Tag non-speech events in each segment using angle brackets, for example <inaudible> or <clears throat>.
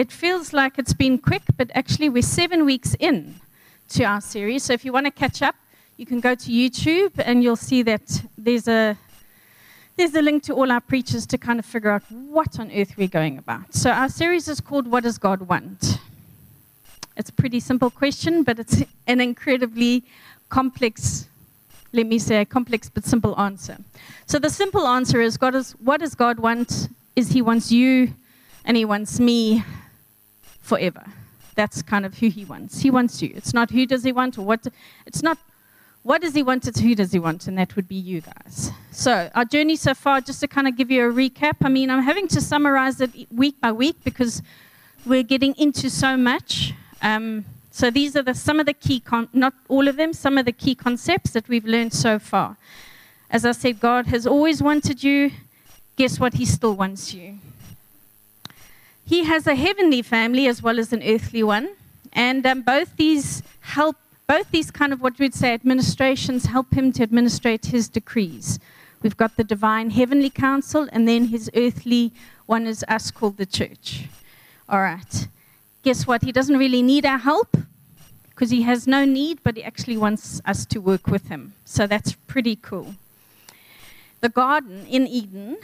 it feels like it's been quick, but actually, we're seven weeks in to our series. So if you want to catch up, you can go to YouTube and you'll see that there's a there's a link to all our preachers to kind of figure out what on earth we're going about. So our series is called What Does God Want? It's a pretty simple question, but it's an incredibly complex, let me say, complex but simple answer. So the simple answer is God is what does God want? Is He wants you and He wants me forever. That's kind of who He wants. He wants you. It's not who does He want or what. It's not what does He want, it's who does He want, and that would be you guys. So, our journey so far, just to kind of give you a recap, I mean, I'm having to summarize it week by week because we're getting into so much. Um, so, these are the, some of the key, con- not all of them, some of the key concepts that we've learned so far. As I said, God has always wanted you. Guess what? He still wants you. He has a heavenly family as well as an earthly one. And um, both these help both these kind of what we'd say administrations help him to administrate his decrees. We've got the divine heavenly council, and then his earthly one is us called the church. All right. Guess what? He doesn't really need our help because he has no need, but he actually wants us to work with him. So that's pretty cool. The garden in Eden,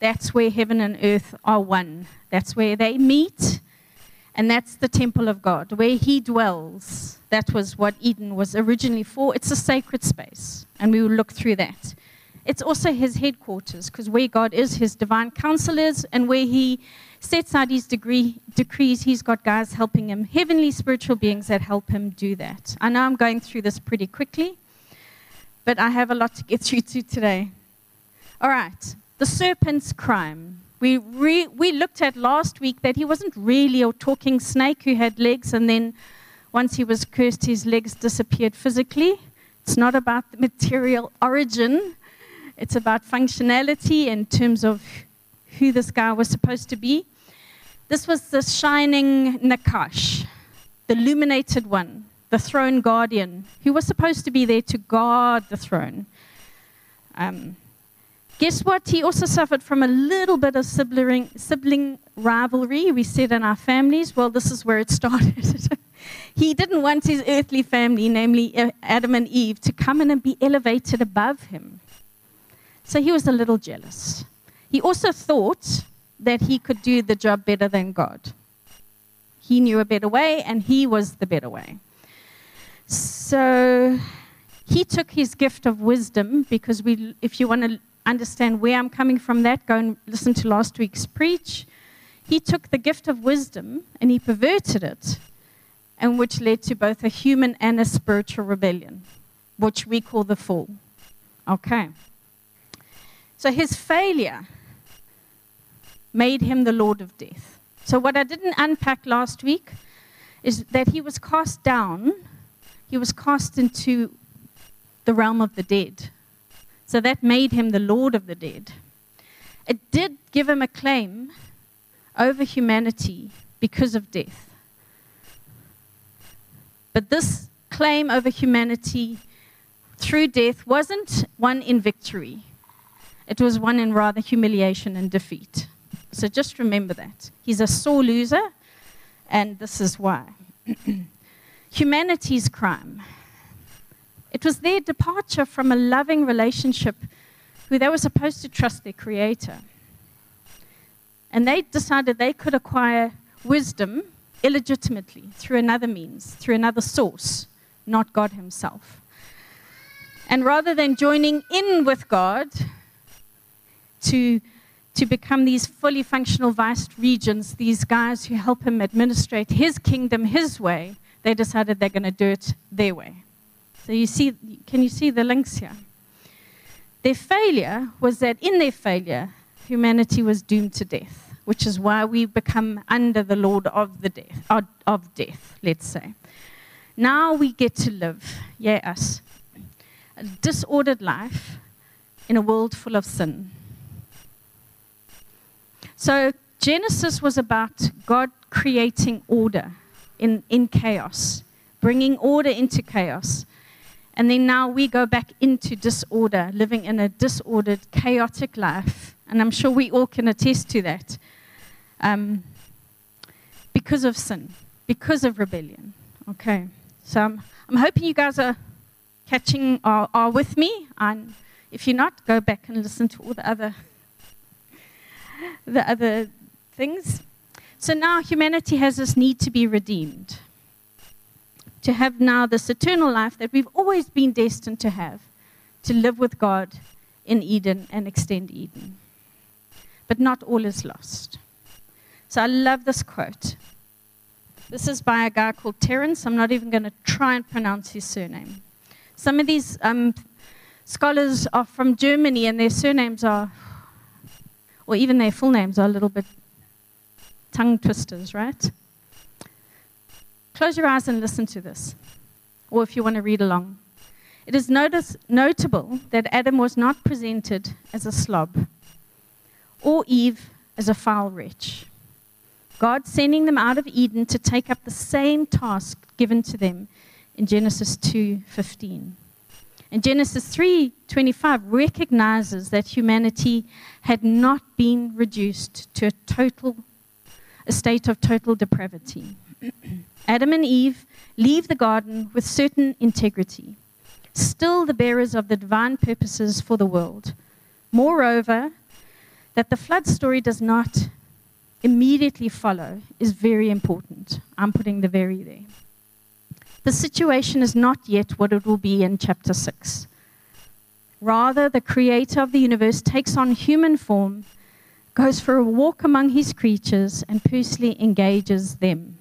that's where heaven and earth are one. That's where they meet, and that's the temple of God, where he dwells. That was what Eden was originally for. It's a sacred space, and we will look through that. It's also his headquarters, because where God is, his divine council is, and where he sets out his degree, decrees, he's got guys helping him, heavenly spiritual beings that help him do that. I know I'm going through this pretty quickly, but I have a lot to get <laughs> through to today. All right, the serpent's crime. We, re- we looked at last week that he wasn't really a talking snake who had legs and then once he was cursed, his legs disappeared physically. It's not about the material origin, it's about functionality in terms of who this guy was supposed to be. This was the shining Nakash, the illuminated one, the throne guardian, who was supposed to be there to guard the throne. Um, guess what? He also suffered from a little bit of sibling, sibling rivalry, we said in our families. Well, this is where it <laughs> started. He didn't want his earthly family, namely uh, Adam and Eve, to come in and be elevated above him. So he was a little jealous. He also thought that he could do the job better than God. He knew a better way, and he was the better way. So he took his gift of wisdom because we, if you want to understand where I'm coming from, that go and listen to last week's preach. He took the gift of wisdom and he perverted it and which led to both a human and a spiritual rebellion, which we call the fall. Okay. So his failure made him the Lord of death. So, what I didn't unpack last week is that he was cast down, he was cast into the realm of the dead. So, that made him the Lord of the dead. It did give him a claim over humanity because of death. But this claim over humanity through death wasn't one in victory, it was one in rather humiliation and defeat. So just remember that. He's a sore loser, and this is why. <clears throat> Humanity's crime. It was their departure from a loving relationship who they were supposed to trust their Creator. And they decided they could acquire wisdom illegitimately through another means, through another source, not God Himself. And rather than joining in with God to, to become these fully functional vice regents, these guys who help Him administrate His kingdom His way, they decided they're going to do it their way. So you see, can you see the links here? Their failure was that in their failure, humanity was doomed to death which is why we become under the Lord of the death, of death, let's say. Now we get to live, yeah, us, a disordered life in a world full of sin. So Genesis was about God creating order in, in chaos, bringing order into chaos. And then now we go back into disorder, living in a disordered, chaotic life. And I'm sure we all can attest to that. Um, because of sin, because of rebellion. Okay, so I'm, I'm hoping you guys are catching, are, are with me. And if you're not, go back and listen to all the other, the other things. So now humanity has this need to be redeemed, to have now this eternal life that we've always been destined to have, to live with God in Eden and extend Eden. But not all is lost. So I love this quote. This is by a guy called Terence. I'm not even going to try and pronounce his surname. Some of these um, scholars are from Germany, and their surnames are, or even their full names are a little bit tongue twisters, right? Close your eyes and listen to this, or if you want to read along. It is notice, notable that Adam was not presented as a slob, or Eve as a foul wretch. God sending them out of Eden to take up the same task given to them in Genesis 2:15. And Genesis 3:25 recognizes that humanity had not been reduced to a total a state of total depravity. Adam and Eve leave the garden with certain integrity, still the bearers of the divine purposes for the world. Moreover, that the flood story does not immediately follow is very important. I'm putting the very there. The situation is not yet what it will be in chapter 6. Rather, the creator of the universe takes on human form goes for a walk among his creatures, and personally engages them.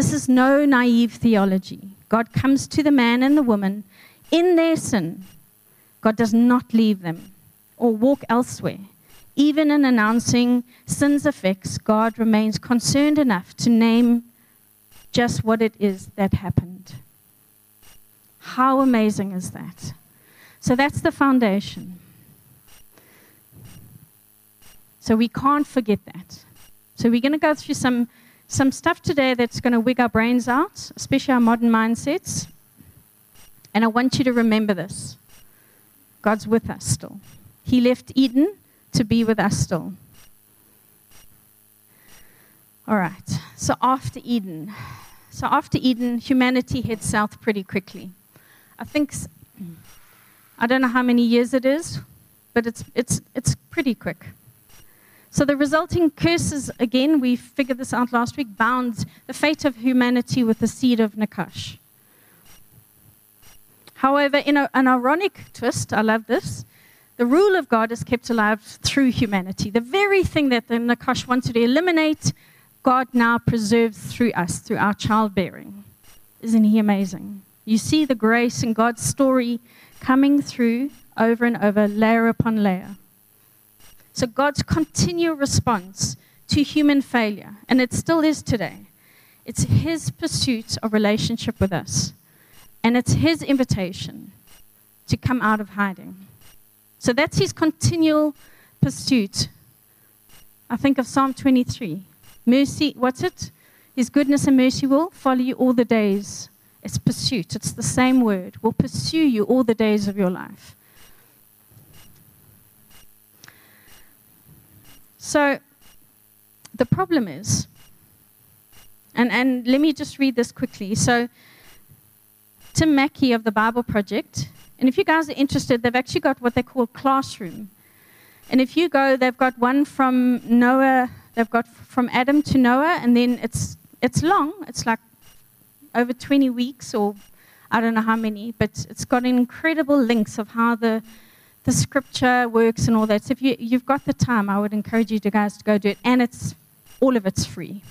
This is no naive theology. God comes to the man and the woman in their sin. God does not leave them or walk elsewhere. Even in announcing sin's effects, God remains concerned enough to name just what it is that happened. How amazing is that? So that's the foundation. So we can't forget that. So we're going to go through some, some stuff today that's going to wig our brains out, especially our modern mindsets. And I want you to remember this God's with us still. He left Eden to be with us still. All right. So after Eden, so after Eden, humanity heads south pretty quickly. I think I don't know how many years it is, but it's it's it's pretty quick. So the resulting curses, again, we figured this out last week, bound the fate of humanity with the seed of Nakash. However, in a, an ironic twist, I love this, the rule of God is kept alive through humanity. The very thing that the Nakash wanted to eliminate, God now preserves through us, through our childbearing. Isn't He amazing? You see the grace in God's story coming through over and over, layer upon layer. So God's continual response to human failure, and it still is today, it's His pursuit of relationship with us. And it's His invitation to come out of hiding. So that's His continual pursuit. I think of Psalm 23. Mercy, what's it? His goodness and mercy will follow you all the days. It's pursuit. It's the same word. Will pursue you all the days of your life. So the problem is, and, and let me just read this quickly. So Tim Mackie of the Bible Project, and if you guys are interested, they've actually got what they call classroom. And if you go, they've got one from Noah, they've got from Adam to Noah, and then it's it's long. It's like over 20 weeks or I don't know how many, but it's got incredible links of how the the scripture works and all that. So if you, you've got the time, I would encourage you to guys to go do it. And it's all of it's free.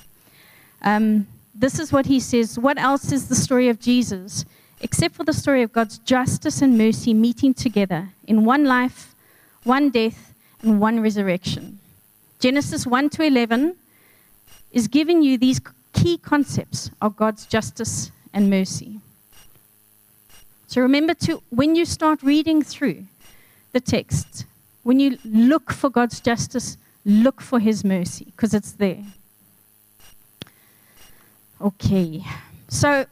Um, this is what he says. What else is the story of Jesus? Except for the story of God's justice and mercy meeting together in one life, one death, and one resurrection. Genesis 1 to 11 is giving you these key concepts of God's justice and mercy. So remember to, when you start reading through, the text, when you look for God's justice, look for his mercy because it's there. Okay. So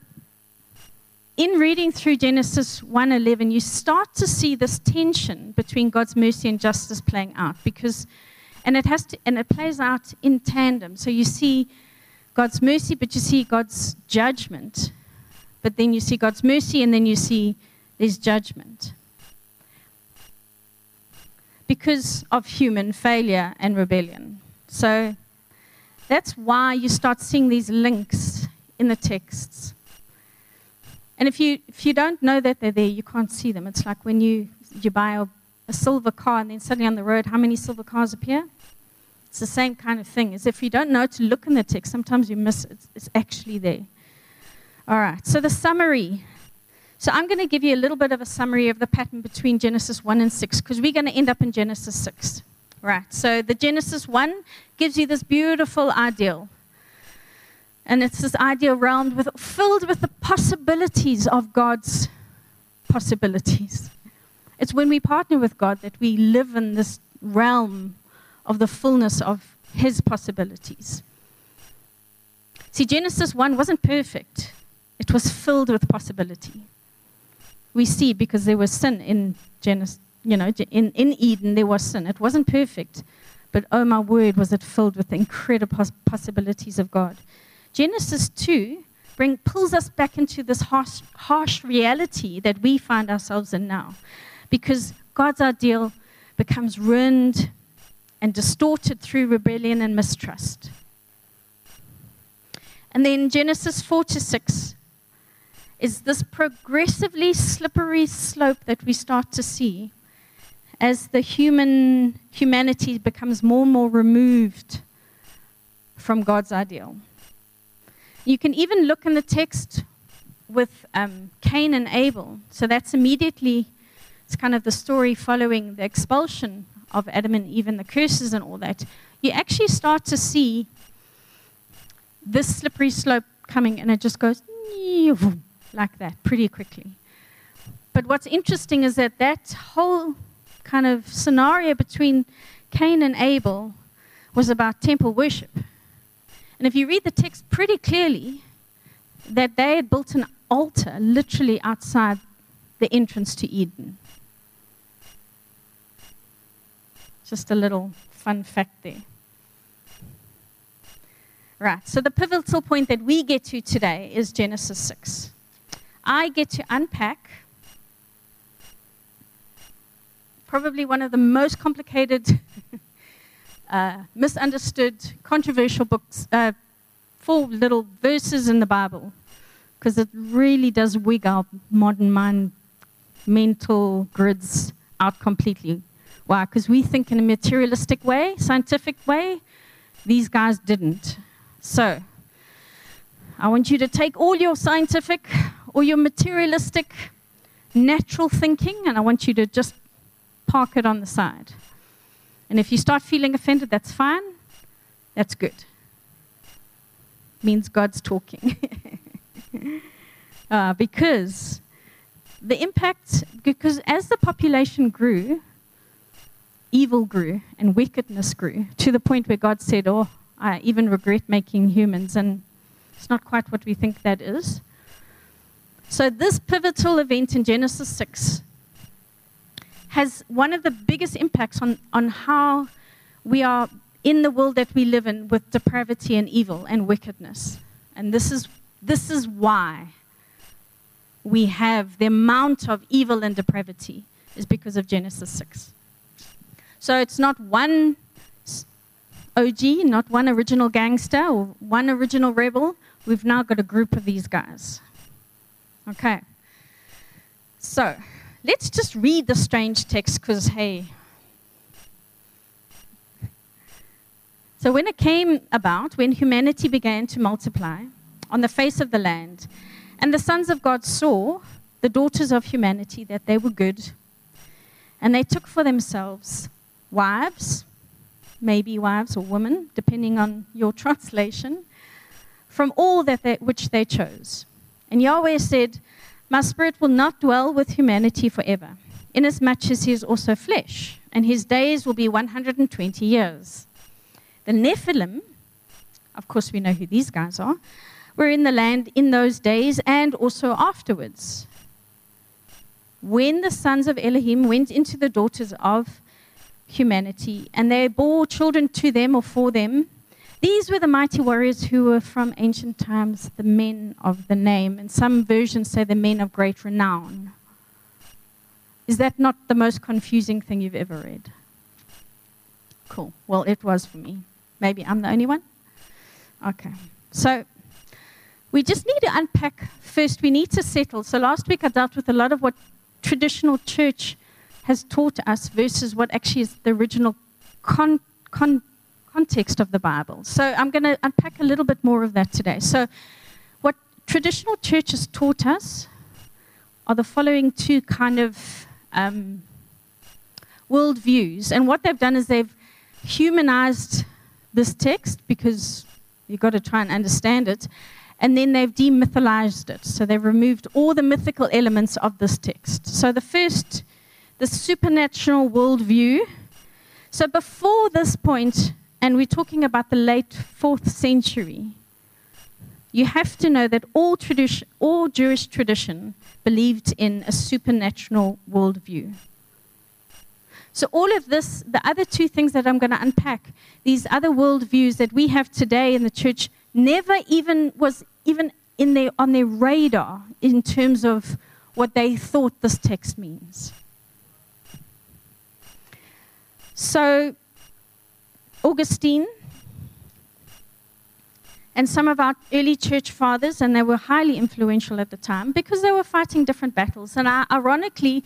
in reading through Genesis 1:11, you start to see this tension between God's mercy and justice playing out because and it has to and it plays out in tandem. So you see God's mercy, but you see God's judgment. But then you see God's mercy, and then you see there's judgment. Because of human failure and rebellion. So that's why you start seeing these links in the texts. And if you, if you don't know that they're there, you can't see them. It's like when you, you buy a, a silver car and then suddenly on the road, how many silver cars appear? It's the same kind of thing. As if you don't know to look in the text, sometimes you miss it. It's actually there. All right, so the summary. So I'm going to give you a little bit of a summary of the pattern between Genesis 1 and 6 because we're going to end up in Genesis 6. Right, so the Genesis 1 gives you this beautiful ideal. And it's this ideal realm with, filled with the possibilities of God's possibilities. It's when we partner with God that we live in this realm of the fullness of His possibilities. See, Genesis 1 wasn't perfect, it was filled with possibility. We see because there was sin in Genesis, you know, in, in Eden, there was sin. It wasn't perfect, but oh my word, was it filled with incredible possibilities of God. Genesis 2 bring, pulls us back into this harsh, harsh reality that we find ourselves in now. Because God's ideal becomes ruined and distorted through rebellion and mistrust. And then Genesis 4 to 6 is this progressively slippery slope that we start to see as the human humanity becomes more and more removed from God's ideal. You can even look in the text with um, Cain and Abel. So that's immediately, it's kind of the story following the expulsion of Adam and Eve and the curses and all that. You actually start to see this slippery slope coming, and it just goes like that pretty quickly. But what's interesting is that that whole kind of scenario between Cain and Abel was about temple worship. And if you read the text pretty clearly, that they had built an altar literally outside the entrance to Eden. Just a little fun fact there. Right, so the pivotal point that we get to today is Genesis 6. I get to unpack probably one of the most complicated, <laughs> uh, misunderstood, controversial books, uh, four little verses in the Bible, because it really does wig our modern mind mental grids out completely. Why? Because we think in a materialistic way, scientific way. These guys didn't. So, I want you to take all your scientific or your materialistic, natural thinking, and I want you to just park it on the side. And if you start feeling offended, that's fine. That's good. Means God's talking. <laughs> uh, because the impact, because as the population grew, evil grew and wickedness grew to the point where God said, Oh, I even regret making humans. And it's not quite what we think that is. So, this pivotal event in Genesis 6 has one of the biggest impacts on, on how we are in the world that we live in with depravity and evil and wickedness. And this is, this is why we have the amount of evil and depravity is because of Genesis 6. So it's not one OG, not one original gangster or one original rebel. We've now got a group of these guys. Okay. So let's just read the strange text because, hey. So, when it came about, when humanity began to multiply on the face of the land, and the sons of God saw the daughters of humanity that they were good, and they took for themselves wives, maybe wives or women, depending on your <laughs> translation, from all that they, which they chose. And Yahweh said, my spirit will not dwell with humanity forever, inasmuch as he is also flesh, and his days will be 120 years. The Nephilim, of course, we know who these guys are, were in the land in those days and also afterwards. When the sons of Elohim went into the daughters of humanity, and they bore children to them or for them, These were the mighty warriors who were from ancient times, the men of the name. And some versions say the men of great renown. Is that not the most confusing thing you've ever read? Cool. Well, it was for me. Maybe I'm the only one? Okay. So we just need to unpack first, we need to settle. So last week I dealt with a lot of what traditional church has taught us versus what actually is the original con- con- context of the Bible. So I'm going to unpack a little bit more of that today. So, what traditional church has taught us are the following two kind of um, worldviews. And what they've done is they've humanized this text because you've got to try and understand it. And then they've demythologized it. So they've removed all the mythical elements of this text. So the first, the supernatural worldview. So before this point, and we're talking about the late fourth century, you have to know that all, tradition, all Jewish tradition believed in a supernatural worldview. So, all of this, the other two things that I'm going to unpack, these other worldviews that we have today in the church, never even was even in their, on their radar in terms of what they thought this text means. So, Augustine and some of our early church fathers, and they were highly influential at the time because they were fighting different battles. And uh, ironically,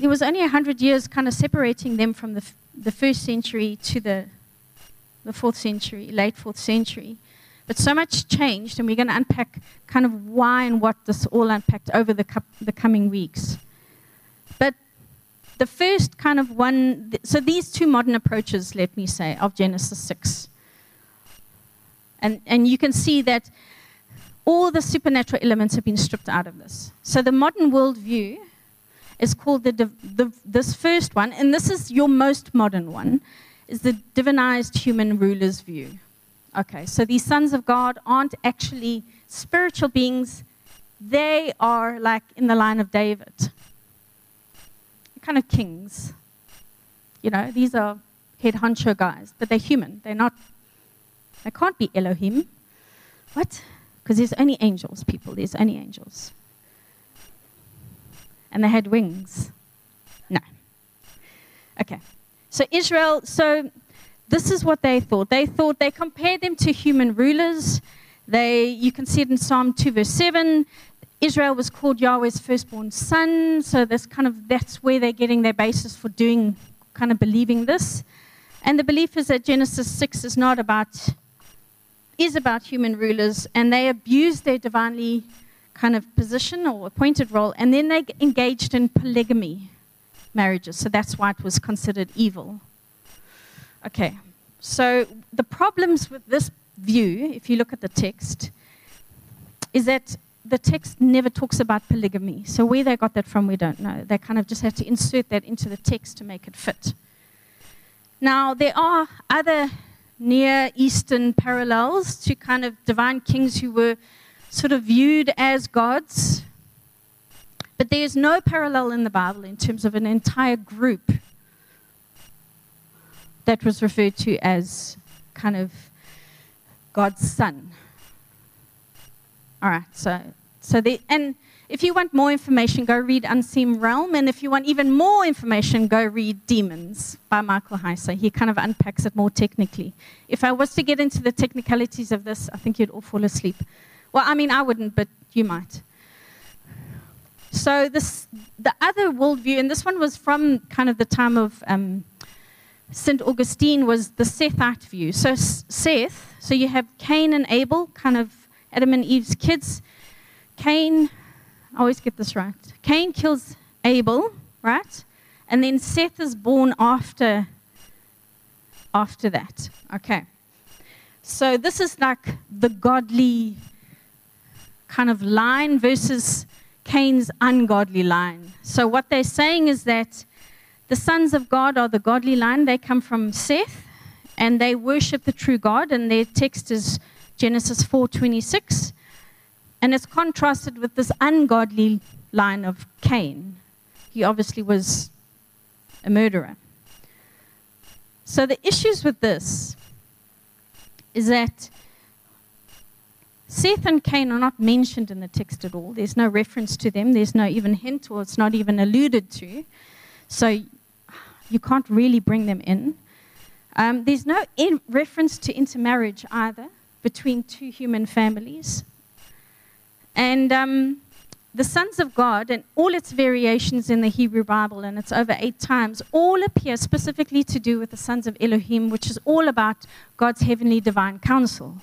there was only 100 years kind of separating them from the, the first century to the, the fourth century, late fourth century. But so much changed, and we're going to unpack kind of why and what this all unpacked over the, the coming weeks. The first kind of one, so these two modern approaches, let me say, of Genesis 6. And, and you can see that all the supernatural elements have been stripped out of this. So the modern worldview is called the, the, this first one, and this is your most modern one, is the divinized human ruler's view. Okay, so these sons of God aren't actually spiritual beings, they are like in the line of David. Kind of kings. You know, these are head honcho guys, but they're human. They're not, they can't be Elohim. What? Because there's only angels, people. There's only angels and they had wings. No. Okay. So Israel, so this is what they thought. They thought they compared them to human rulers. They, you can see it in Psalm 2, verse 7. Israel was called Yahweh's firstborn son. So that's kind of that's where they're getting their basis for doing, kind of believing this. And the belief is that Genesis 6 is not about, is about human rulers, and they abuse their divinely kind of position or appointed role, and then they engaged in polygamy marriages. So that's why it was considered evil. Okay, so the problems with this view, if you look at the text, is that the text never talks about polygamy. So where they got that from, we don't know. They kind of just had to insert that into the text to make it fit. Now, there are other Near Eastern parallels to kind of divine kings who were sort of viewed as gods. But there's no parallel in the Bible in terms of an entire group that was referred to as kind of God's son. All right, so so the and if you want more information, go read Unseen Realm, and if you want even more information, go read Demons by Michael Heiser. He kind of unpacks it more technically. If I was to get into the technicalities of this, I think you'd all fall asleep. Well, I mean, I wouldn't, but you might. So this, the other worldview, and this one was from kind of the time of um, St. Augustine, was the Sethite view. So Seth, so you have Cain and Abel, kind of Adam and Eve's kids. Cain, I always get this right. Cain kills Abel, right? And then Seth is born after after that. Okay. So this is like the godly kind of line versus Cain's ungodly line. So, what they're saying is that the sons of God are the godly line. They come from Seth and they worship the true God, and their text is Genesis 4:26. And it's contrasted with this ungodly line of Cain. He obviously was a murderer. So the issues with this is that Seth and Cain are not mentioned in the text at all. There's no reference to them, there's no even hint, or it's not even alluded to. So you can't really bring them in. Um, there's no in reference to intermarriage either between two human families. And um, the sons of God and all its variations in the Hebrew Bible, and it's over eight times, all appear specifically to do with the sons of Elohim, which is all about God's heavenly divine council.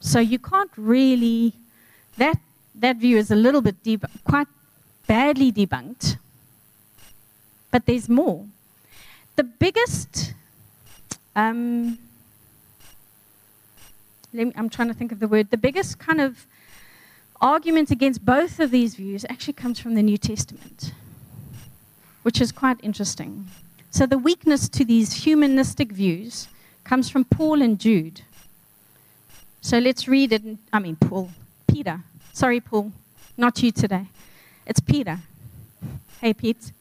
So you can't really, that, that view is a little bit quite badly debunked, but there's more. The biggest, um, I'm trying to think of the word, the biggest kind of argument against both of these views actually comes from the New Testament, which is quite interesting. So the weakness to these humanistic views comes from Paul and Jude. So let's read it. I mean, Paul, Peter. Sorry, Paul, not you today. It's Peter. Hey, Pete.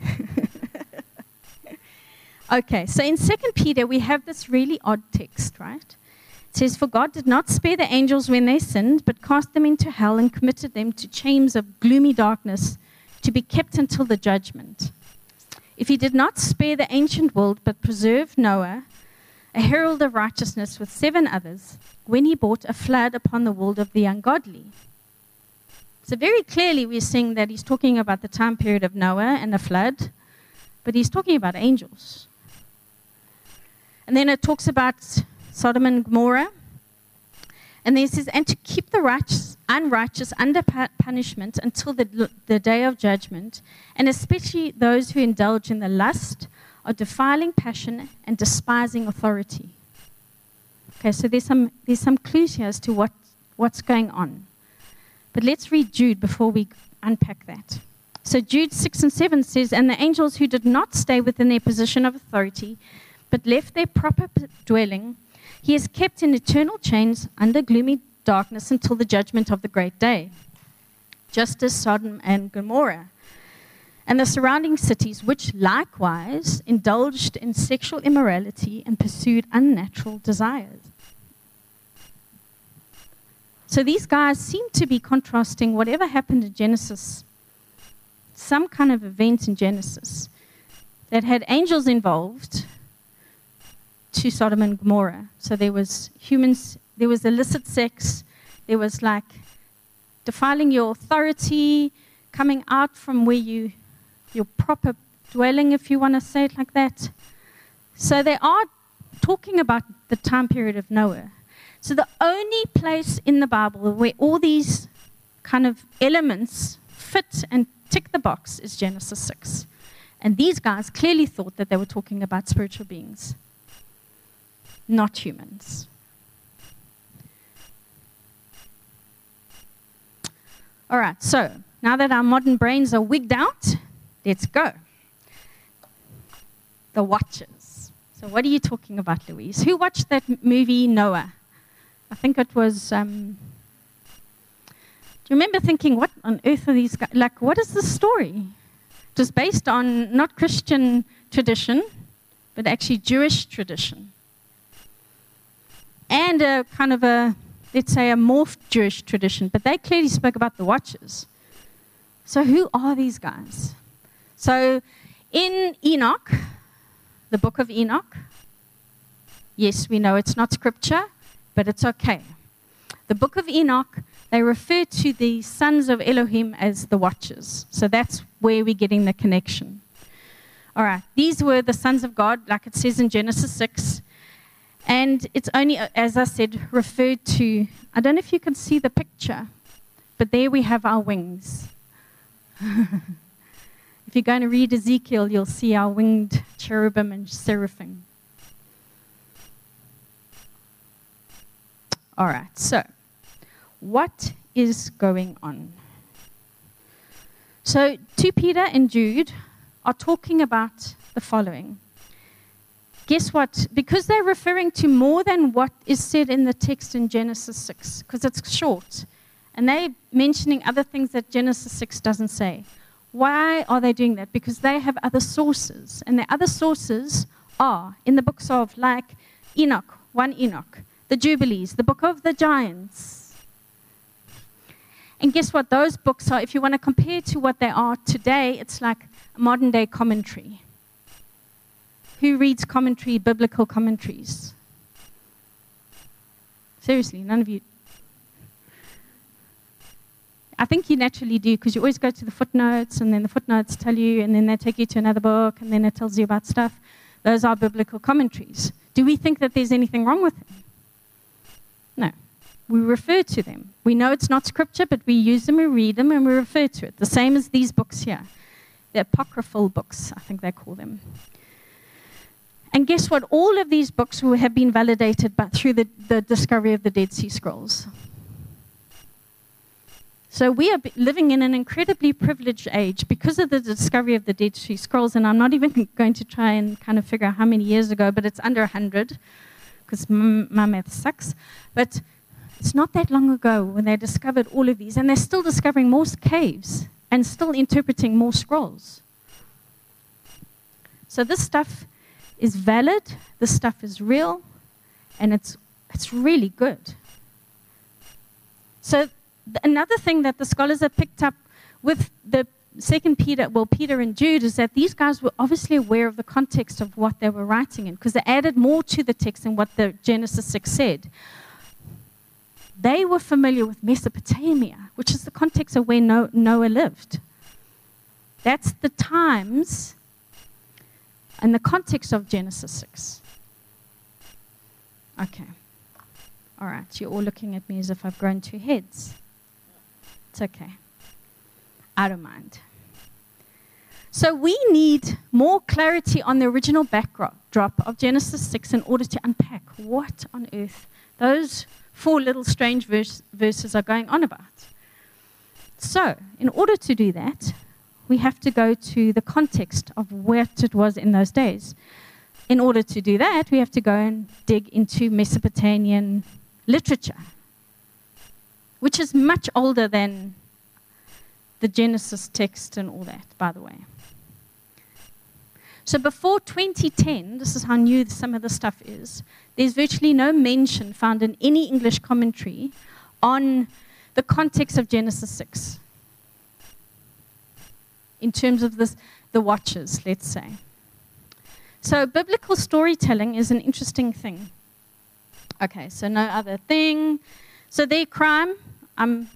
<laughs> okay, so in 2 Peter, we have this really odd text, right? Says, For God did not spare the angels when they sinned, but cast them into hell and committed them to chains of gloomy darkness to be kept until the judgment. If he did not spare the ancient world, but preserved Noah, a herald of righteousness with seven others, when he brought a flood upon the world of the ungodly. So, very clearly, we're seeing that he's talking about the time period of Noah and the flood, but he's talking about angels. And then it talks about Sodom and Gomorrah. And then says, and to keep the righteous, unrighteous under punishment until the, the day of judgment, and especially those who indulge in the lust of defiling passion and despising authority. Okay, so there's some, there's some clues here as to what, what's going on. But let's read Jude before we unpack that. So Jude 6 and 7 says, And the angels who did not stay within their position of authority, but left their proper dwelling, he is kept in eternal chains under gloomy darkness until the judgment of the great day, just as Sodom and Gomorrah and the surrounding cities, which likewise indulged in sexual immorality and pursued unnatural desires. So these guys seem to be contrasting whatever happened in Genesis, some kind of event in Genesis that had angels involved to Sodom and Gomorrah. So there was humans, there was illicit sex, there was like defiling your authority, coming out from where you, your proper dwelling, if you want to say it like that. So they are talking about the time period of Noah. So the only place in the Bible where all these kind of elements fit and tick the box is Genesis 6. And these guys clearly thought that they were talking about spiritual beings not humans. All right, so now that our modern brains are wigged out, let's go. The Watchers. So, what are you talking about, Louise? Who watched that movie, Noah? I think it was. Um, do you remember thinking, what on earth are these guys? Like, what is the story? Was based on not Christian tradition, but actually Jewish tradition and a kind of a, let's say, a morphed Jewish tradition, but they clearly spoke about the Watchers. So, who are these guys? So, in Enoch, the book of Enoch, yes, we know it's not scripture, but it's okay. The book of Enoch, they refer to the sons of Elohim as the Watchers. So, that's where we're getting the connection. All right, these were the sons of God, like it says in Genesis 6. And it's only, as I said, referred to. I don't know if you can see the picture, but there we have our wings. <laughs> if you're going to read Ezekiel, you'll see our winged cherubim and seraphim. All right, so what is going on? So, 2 Peter and Jude are talking about the following guess what? Because they're referring to more than what is said in the text in Genesis 6, because it's short, and they're mentioning other things that Genesis 6 doesn't say. Why are they doing that? Because they have other sources, and the other sources are in the books of like Enoch, 1 Enoch, the Jubilees, the Book of the Giants. And guess what? Those books are, if you want to compare to what they are today, it's like a modern day commentary. Who reads commentary, biblical commentaries? Seriously, none of you. I think you naturally do because you always go to the footnotes, and then the footnotes tell you, and then they take you to another book, and then it tells you about stuff. Those are biblical commentaries. Do we think that there's anything wrong with them? No. We refer to them. We know it's not scripture, but we use them, we read them, and we refer to it. The same as these books here. The apocryphal books, I think they call them. And guess what? All of these books have been validated but through the, the discovery of the Dead Sea Scrolls. So we are living in an incredibly privileged age because of the discovery of the Dead Sea Scrolls. And I'm not even <laughs> going to try and kind of figure out how many years ago, but it's under 100 because my math sucks. But it's not that long ago when they discovered all of these. And they're still discovering more caves and still interpreting more scrolls. So this stuff is valid, this stuff is real, and it's, it's really good. So another thing that the scholars have picked up with the second Peter, well, Peter and Jude, is that these guys were obviously aware of the context of what they were writing in because they added more to the text than what the Genesis 6 said. They were familiar with Mesopotamia, which is the context of where Noah lived. That's the times and the context of Genesis 6. Okay. All right, you're all looking at me as if I've grown two heads. It's okay. I don't mind. So we need more clarity on the original backdrop of Genesis 6 in order to unpack what on earth those four little strange verse, verses are going on about. So, in order to do that, we have to go to the context of what it was in those days. In order to do that, we have to go and dig into Mesopotamian literature which is much older than the Genesis text and all that, by the way. So before 2010, this is how new some of the stuff is, there's virtually no mention found in any English commentary on the context of Genesis 6 in terms of this, the watchers, let's say. So biblical storytelling is an interesting thing. Okay, so no other thing. So their crime, I'm,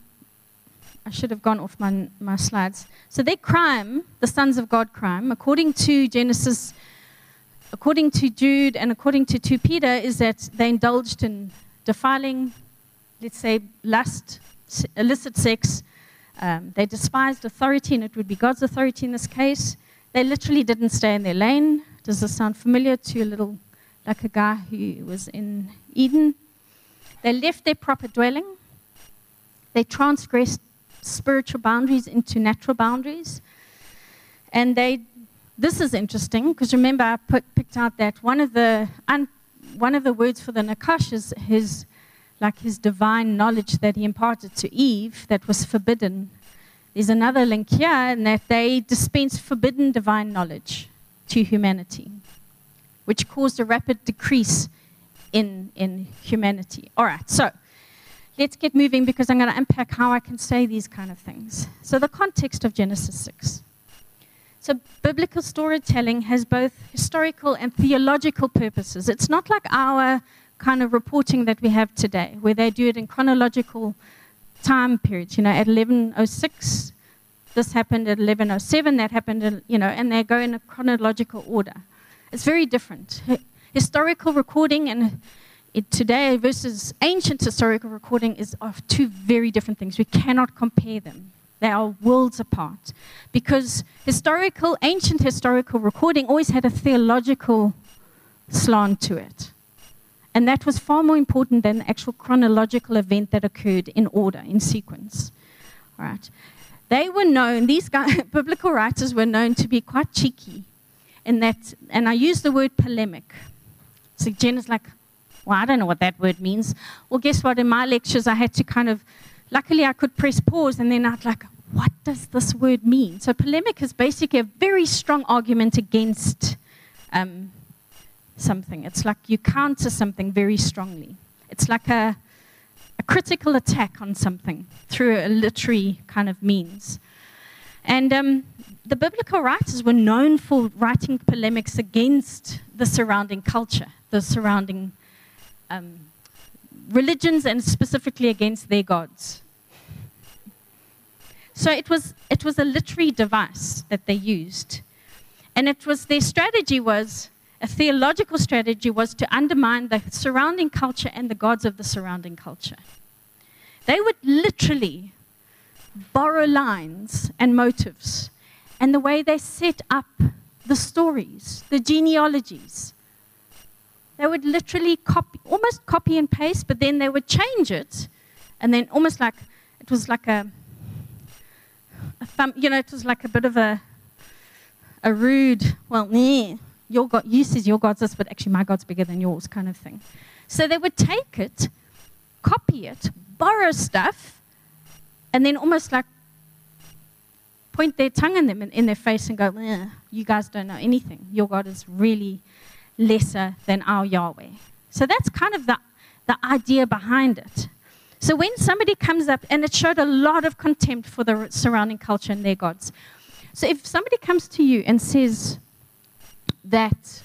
I should have gone off my, my slides. So their crime, the sons of God crime, according to Genesis, according to Jude, and according to 2 Peter, is that they indulged in defiling, let's say, lust, illicit sex. Um, they despised authority, and it would be God's authority in this case. They literally didn't stay in their lane. Does this sound familiar to a little, like a guy who was in Eden? They left their proper dwelling. They transgressed spiritual boundaries into natural boundaries. And they, this is interesting because remember I put, picked out that one of the un, one of the words for the Nakash is his like his divine knowledge that he imparted to Eve that was forbidden. There's another link here in that they dispensed forbidden divine knowledge to humanity, which caused a rapid decrease in, in humanity. All right, so let's get moving because I'm going to unpack how I can say these kind of things. So, the context of Genesis 6. So, biblical storytelling has both historical and theological purposes. It's not like our kind of reporting that we have today, where they do it in chronological time periods. You know, at 1106, this happened at 1107, that happened, you know, and they go in a chronological order. It's very different historical recording and it today versus ancient historical recording is of two very different things. We cannot compare them. They are worlds apart. Because historical, ancient historical recording always had a theological slant to it. And that was far more important than the actual chronological event that occurred in order, in sequence. All right. They were known, these guys, <laughs> biblical writers were known to be quite cheeky in that, and I use the word polemic so Jen is like, well, I don't know what that word means. Well, guess what? In my lectures, I had to kind of, luckily, I could press pause and then I'd like, what does this word mean? So polemic is basically a very strong argument against um, something. It's like you counter something very strongly. It's like a, a critical attack on something through a literary kind of means. And um, the biblical writers were known for writing polemics against the surrounding culture, the surrounding um, religions, and specifically against their gods. So it was, it was a literary device that they used. And it was their strategy was a theological strategy was to undermine the surrounding culture and the gods of the surrounding culture. They would literally borrow lines and motives and the way they set up the stories, the genealogies. They would literally copy, almost copy and paste, but then they would change it, and then almost like it was like a, a thumb, you know, it was like a bit of a, a rude, well, nah, your God, you says your God's this, but actually my God's bigger than yours, kind of thing. So they would take it, copy it, borrow stuff, and then almost like point their tongue in them in their face and go, "You guys don't know anything. Your God is really lesser than our Yahweh." So that's kind of the the idea behind it. So when somebody comes up, and it showed a lot of contempt for the surrounding culture and their gods. So if somebody comes to you and says that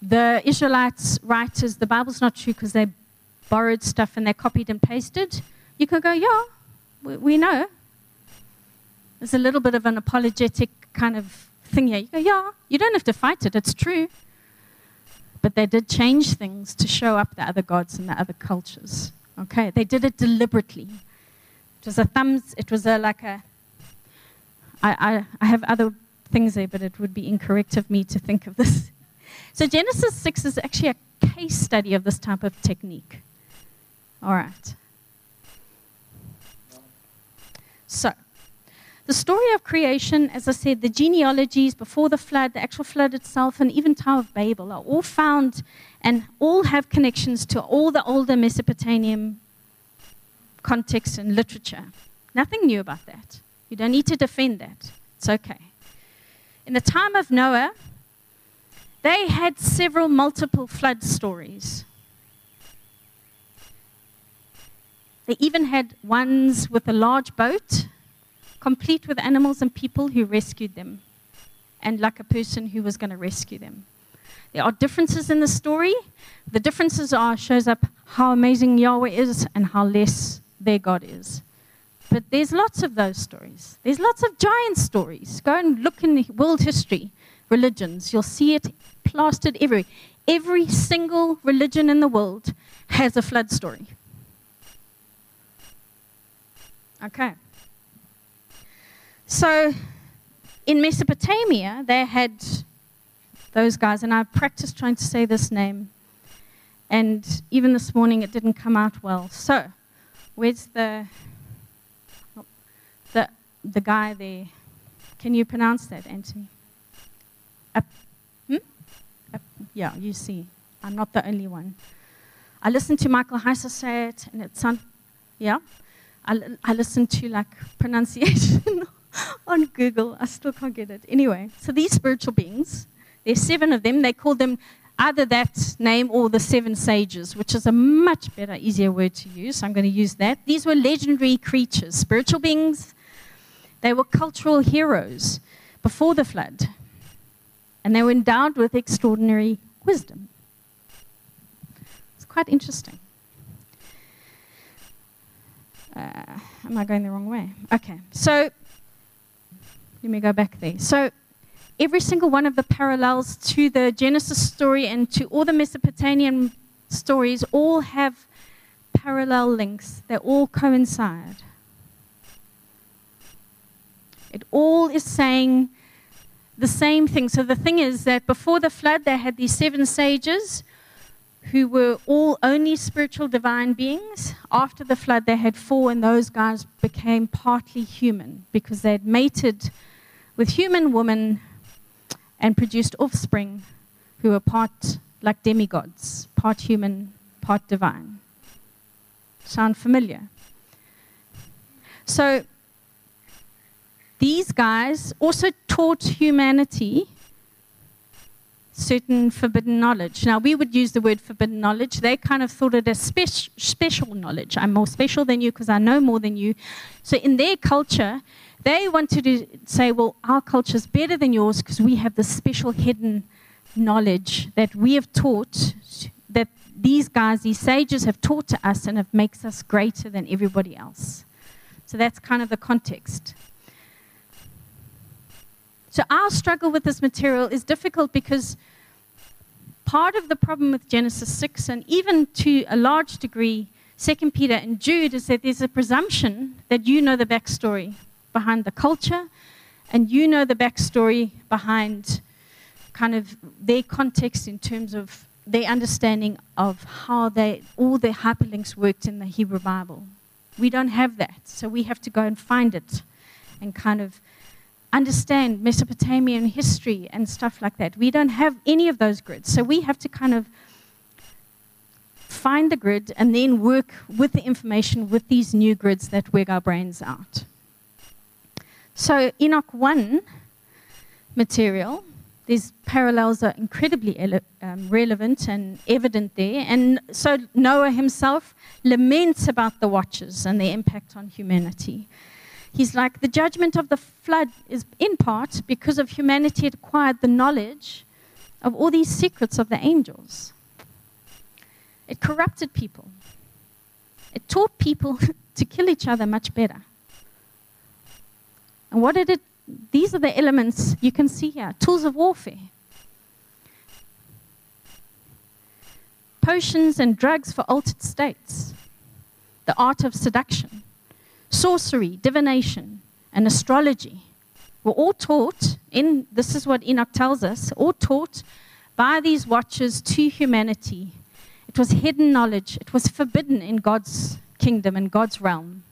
the Israelites writers, the Bible's not true because they borrowed stuff and they copied and pasted, you can go, yeah, we, we know. There's a little bit of an apologetic kind of thing here. You go, yeah, you don't have to fight it, it's true. But they did change things to show up the other gods and the other cultures. Okay, they did it deliberately. It was a thumbs, it was a, like a, I, I, I have other things there, but it would be incorrect of me to think of this. <laughs> So Genesis 6 is actually a case study of this type of technique. All right. So, the story of creation, as I said, the genealogies before the flood, the actual flood itself, and even Tower of Babel are all found and all have connections to all the older Mesopotamian context and literature. Nothing new about that. You don't need to defend that. It's okay. In the time of Noah, they had several multiple flood stories. They even had ones with a large boat, complete with animals and people who rescued them, and like a person who was going to rescue them. There are differences in the story. The differences are shows up how amazing Yahweh is and how less their God is. But there's lots of those stories. There's lots of giant stories. Go and look in world history, religions. You'll see it plastered everywhere. Every single religion in the world has a flood story. Okay. So in Mesopotamia, they had those guys, and I practiced trying to say this name, and even this morning it didn't come out well. So, where's the the guy there? Can you pronounce that, Anthony? Hmm? Yeah, you see, I'm not the only one. I listened to Michael Heiser say it, and it sounded, yeah. I, I listened to like pronunciation <laughs> on Google. I still can't get it. Anyway, so these spiritual beings, there's seven of them. They call them either that name or the seven sages, which is a much better, easier word to use. So I'm going to use that. These were legendary creatures, spiritual beings. They were cultural heroes before the flood, and they were endowed with extraordinary wisdom. It's quite interesting. Uh, am I going the wrong way? Okay, so let me go back there. So every single one of the parallels to the Genesis story and to all the Mesopotamian stories all have parallel links. They all coincide. It all is saying the same thing. So the thing is that before the flood, they had these seven sages who were all only spiritual divine beings. After the flood, they had four, and those guys became partly human because they had mated with human women and produced offspring who were part like demigods, part human, part divine. Sound familiar? So, these guys also taught humanity certain forbidden knowledge. Now, we would use the word forbidden knowledge. They kind of thought it as spe- special knowledge. I'm more special than you because I know more than you. So, in their culture, they wanted to say, well, our culture is better than yours because we have this special hidden knowledge that we have taught, that these guys, these sages, have taught to us and it makes us greater than everybody else. So, that's kind of the context. So our struggle with this material is difficult because part of the problem with Genesis 6 and even to a large degree 2 Peter and Jude is that there's a presumption that you know the backstory behind the culture and you know the backstory behind kind of their context in terms of their understanding of how they all the hyperlinks worked in the Hebrew Bible. We don't have that, so we have to go and find it and kind of understand Mesopotamian history and stuff like that. We don't have any of those grids. So we have to kind of find the grid and then work with the information with these new grids that wig our brains out. So Enoch 1 material, these parallels are incredibly um, relevant and evident there. And so Noah himself laments about the watchers and their impact on humanity. He's like, the judgment of the flood is in part because of humanity acquired the knowledge of all these secrets of the angels. It corrupted people. It taught people <laughs> to kill each other much better. And what did it? These are the elements you can see here tools of warfare. Potions and drugs for altered states. The art of seduction sorcery, divination, and astrology were all taught in this is what Enoch tells us, all taught by these watchers to humanity. It was hidden knowledge, it was forbidden in God's kingdom and God's realm.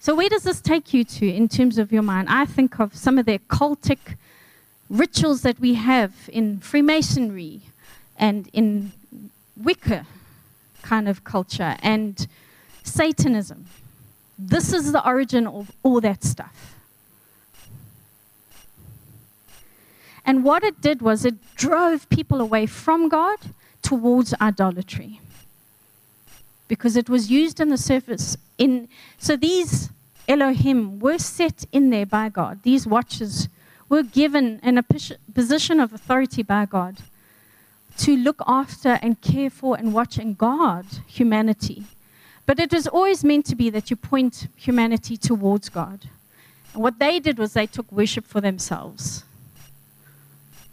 So, where does this take you to in terms of your mind? I think of some of the cultic rituals that we have in Freemasonry and in Wicca kind of culture and Satanism. This is the origin of all that stuff. And what it did was it drove people away from God towards idolatry. Because it was used in the surface in so these Elohim were set in there by God. These watchers were given in a position of authority by God to look after and care for and watch and guard humanity but it was always meant to be that you point humanity towards God. And what they did was they took worship for themselves.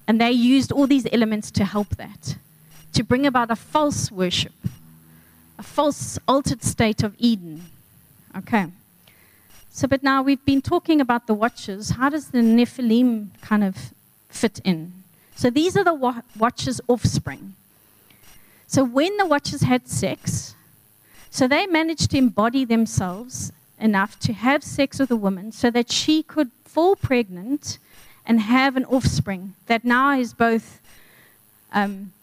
And they used all these elements to help that, to bring about a false worship, a false altered state of Eden. Okay. So, but now we've been talking about the watchers. How does the Nephilim kind of fit in? So, these are the watchers' offspring. So, when the watchers had sex, so they managed to embody themselves enough to have sex with a woman so that she could fall pregnant and have an offspring that now is both. Um,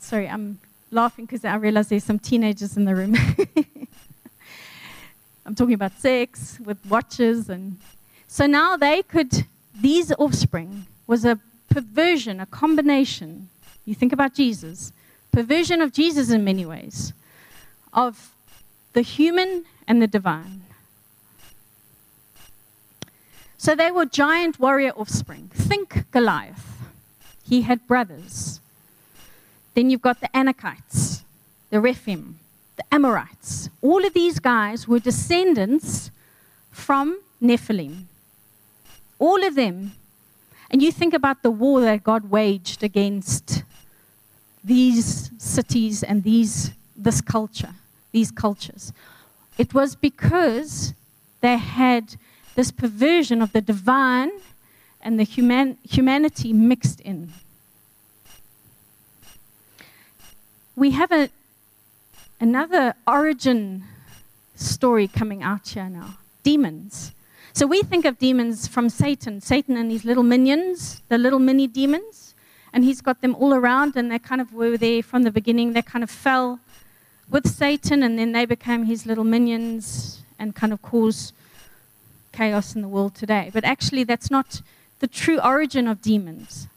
sorry, I'm laughing because I realize there's some teenagers in the room. <laughs> I'm talking about sex with watchers and so now they could these offspring was a perversion, a combination. You think about Jesus, perversion of Jesus in many ways of the human and the divine. So they were giant warrior offspring. Think Goliath. He had brothers. Then you've got the Anakites, the Rephaim, the Amorites. All of these guys were descendants from Nephilim. All of them. And you think about the war that God waged against these cities and these, this culture these cultures. It was because they had this perversion of the divine and the human, humanity mixed in. We have a, another origin story coming out here now demons. So we think of demons from Satan, Satan and his little minions, the little mini demons, and he's got them all around, and they kind of were there from the beginning. They kind of fell with Satan, and then they became his little minions and kind of cause chaos in the world today. But actually, that's not the true origin of demons.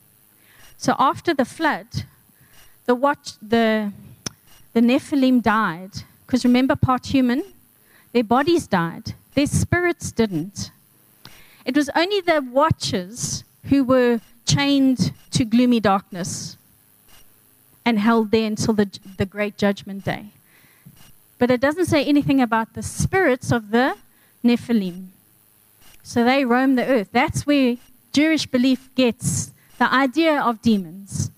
So after the flood, the, watch, the, the Nephilim died. Because remember, part human, their bodies died, their spirits didn't. It was only the watchers who were chained to gloomy darkness and held there until the, the great judgment day. But it doesn't say anything about the spirits of the Nephilim. So they roam the earth. That's where Jewish belief gets the idea of demons.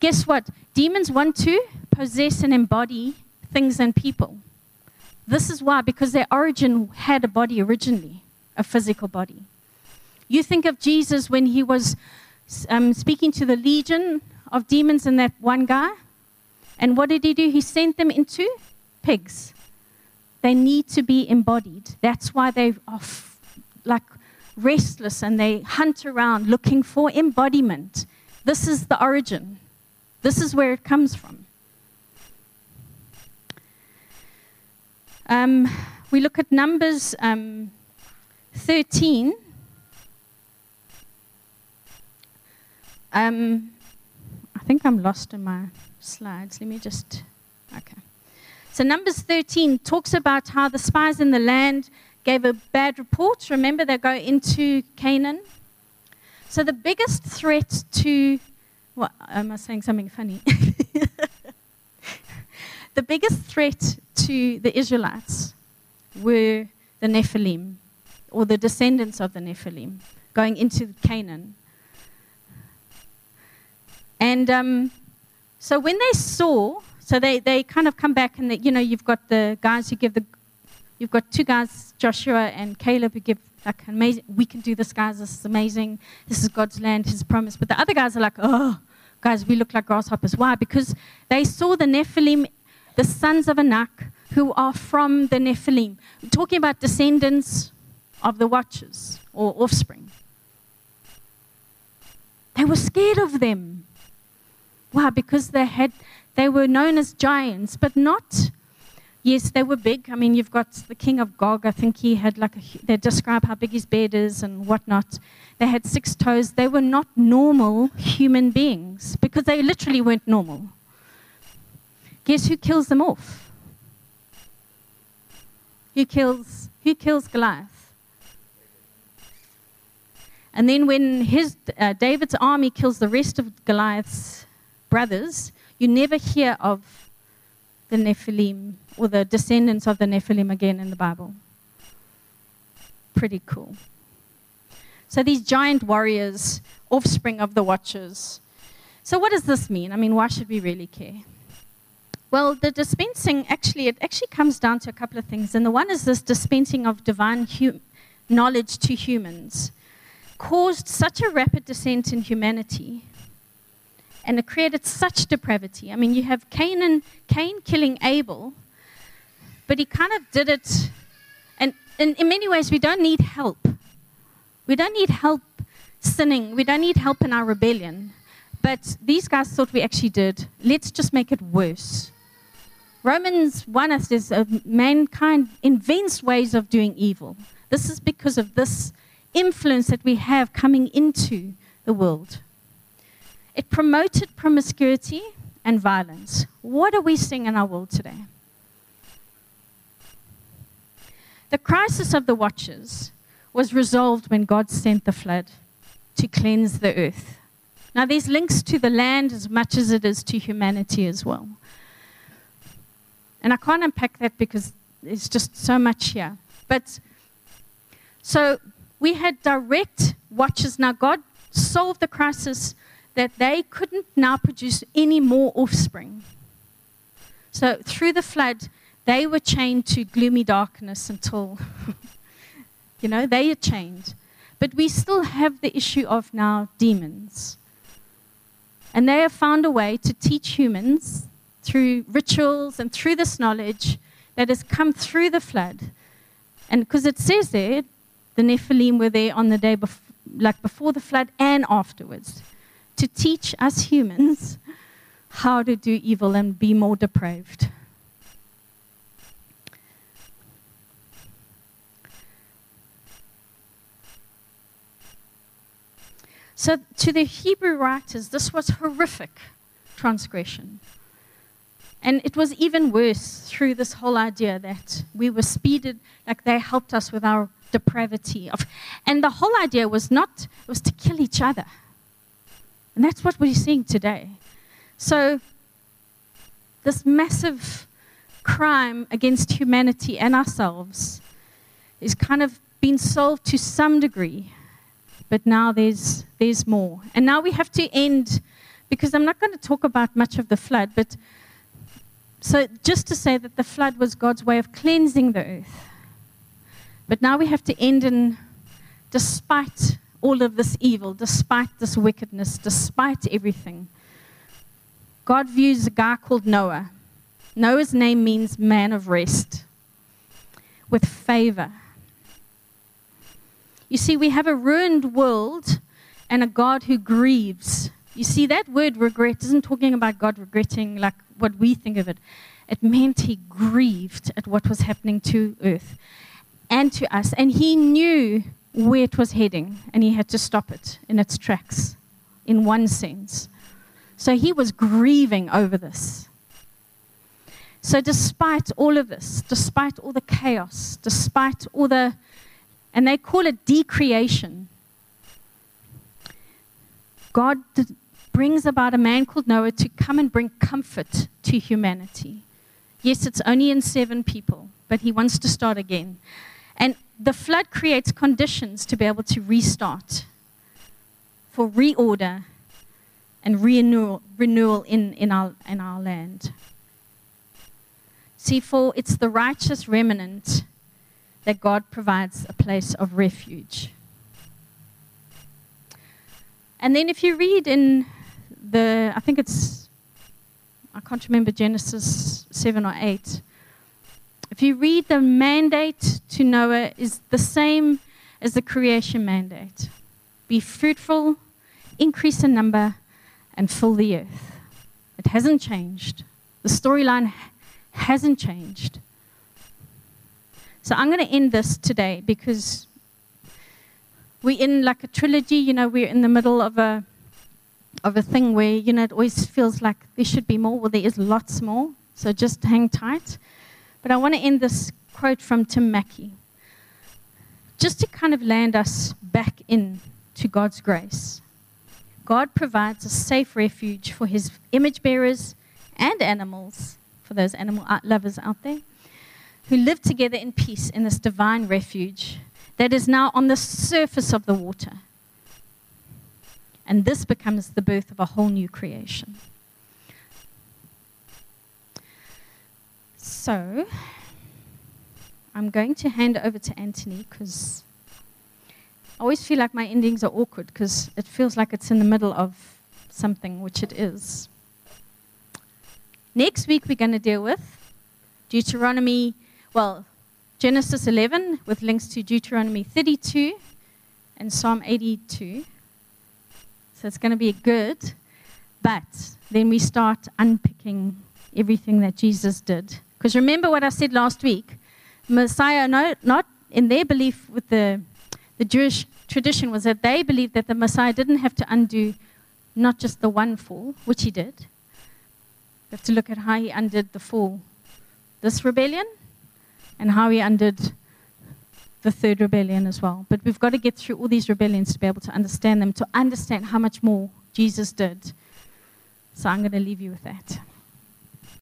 Guess what? Demons want to possess and embody things and people. This is why, because their origin had a body originally, a physical body. You think of Jesus when he was um, speaking to the legion of demons and that one guy. And what did he do? He sent them into pigs. They need to be embodied. That's why they are f- like restless and they hunt around looking for embodiment. This is the origin. This is where it comes from. Um, we look at Numbers um, 13. Um, I think I'm lost in my slides. Let me just. Okay. So, Numbers 13 talks about how the spies in the land gave a bad report. Remember, they go into Canaan. So, the biggest threat to. What, am I saying something funny? <laughs> the biggest threat to the Israelites were the Nephilim, or the descendants of the Nephilim, going into Canaan. And um, so when they saw, so they, they kind of come back and, they, you know, you've got the guys who give the, you've got two guys, Joshua and Caleb, who give like amazing, we can do this, guys, this is amazing, this is God's land, his promise. But the other guys are like, oh, guys, we look like grasshoppers. Why? Because they saw the Nephilim, the sons of Anak, who are from the Nephilim. We're talking about descendants of the watchers or offspring. They were scared of them. Why? Because they had they were known as giants, but not yes, they were big. I mean, you've got the king of Og. I think he had like a, they describe how big his bed is and whatnot. They had six toes. They were not normal human beings because they literally weren't normal. Guess who kills them off? Who kills, who kills Goliath? And then when his, uh, David's army kills the rest of Goliath's brothers, you never hear of the Nephilim or the descendants of the Nephilim again in the Bible. Pretty cool. So these giant warriors, offspring of the watchers. So what does this mean? I mean, why should we really care? Well, the dispensing actually it actually comes down to a couple of things, and the one is this dispensing of divine hu- knowledge to humans caused such a rapid descent in humanity, and it created such depravity. I mean, you have Cain and Cain killing Abel, but he kind of did it, and in, in many ways we don't need help. We don't need help sinning. We don't need help in our rebellion. But these guys thought we actually did. Let's just make it worse. Romans 1 says uh, mankind invents ways of doing evil. This is because of this influence that we have coming into the world. It promoted promiscuity and violence. What are we seeing in our world today? The crisis of the watchers was resolved when God sent the flood to cleanse the earth. Now, these links to the land as much as it is to humanity as well. And I can't unpack that because there's just so much here. But so we had direct watchers. Now, God solved the crisis that they couldn't now produce any more offspring. So, through the flood, they were chained to gloomy darkness until, <laughs> you know, they are chained. But we still have the issue of now demons. And they have found a way to teach humans through rituals and through this knowledge that has come through the flood. And because it says there, the Nephilim were there on the day before, like before the flood and afterwards, to teach us humans how to do evil and be more depraved. So, to the Hebrew writers, this was horrific transgression. And it was even worse through this whole idea that we were speeded, like they helped us with our depravity. Of, and the whole idea was not, was to kill each other. And that's what we're seeing today. So, this massive crime against humanity and ourselves is kind of been solved to some degree, but now there's, there's more. And now we have to end, because I'm not going to talk about much of the flood, but so just to say that the flood was God's way of cleansing the earth. But now we have to end in, despite all of this evil, despite this wickedness, despite everything, God views a guy called Noah. Noah's name means man of rest, with favor. You see, we have a ruined world and a God who grieves. You see, that word regret isn't talking about God regretting like what we think of it. It meant he grieved at what was happening to earth and to us. And he knew where it was heading, and he had to stop it in its tracks, in one sense. So he was grieving over this. So, despite all of this, despite all the chaos, despite all the, and they call it decreation, God brings about a man called Noah to come and bring comfort to humanity. Yes, it's only in seven people, but he wants to start again. The flood creates conditions to be able to restart, for reorder and renewal, renewal in, in, our, in our land. See, for it's the righteous remnant that God provides a place of refuge. And then if you read in the, I think it's, I can't remember Genesis 7 or 8. If you read the mandate to Noah is the same as the creation mandate. Be fruitful, increase in number, and fill the earth. It hasn't changed. The storyline hasn't changed. So I'm going to end this today because we're in like a trilogy, you know, we're in the middle of a of a thing where, you know, it always feels like there should be more. Well, there is lots more. So just hang tight. But I want to end this quote from Tim Mackie, just to kind of land us back in to God's grace. God provides a safe refuge for his image bearers and animals, for those animal lovers out there, who live together in peace in this divine refuge that is now on the surface of the water. And this becomes the birth of a whole new creation. So, I'm going to hand over to Anthony because I always feel like my endings are awkward because it feels like it's in the middle of something, which it is. Next week, we're going to deal with Deuteronomy, well, Genesis 11 with links to Deuteronomy 32 and Psalm 82. So it's going to be good. But then we start unpicking everything that Jesus did. Because remember what I said last week Messiah, no, not in their belief with the, the Jewish tradition was that they believed that the Messiah didn't have to undo not just the one fall, which he did. You have to look at how he undid the fall, this rebellion, and how he undid the third rebellion as well. But we've got to get through all these rebellions to be able to understand them, to understand how much more Jesus did. So I'm going to leave you with that.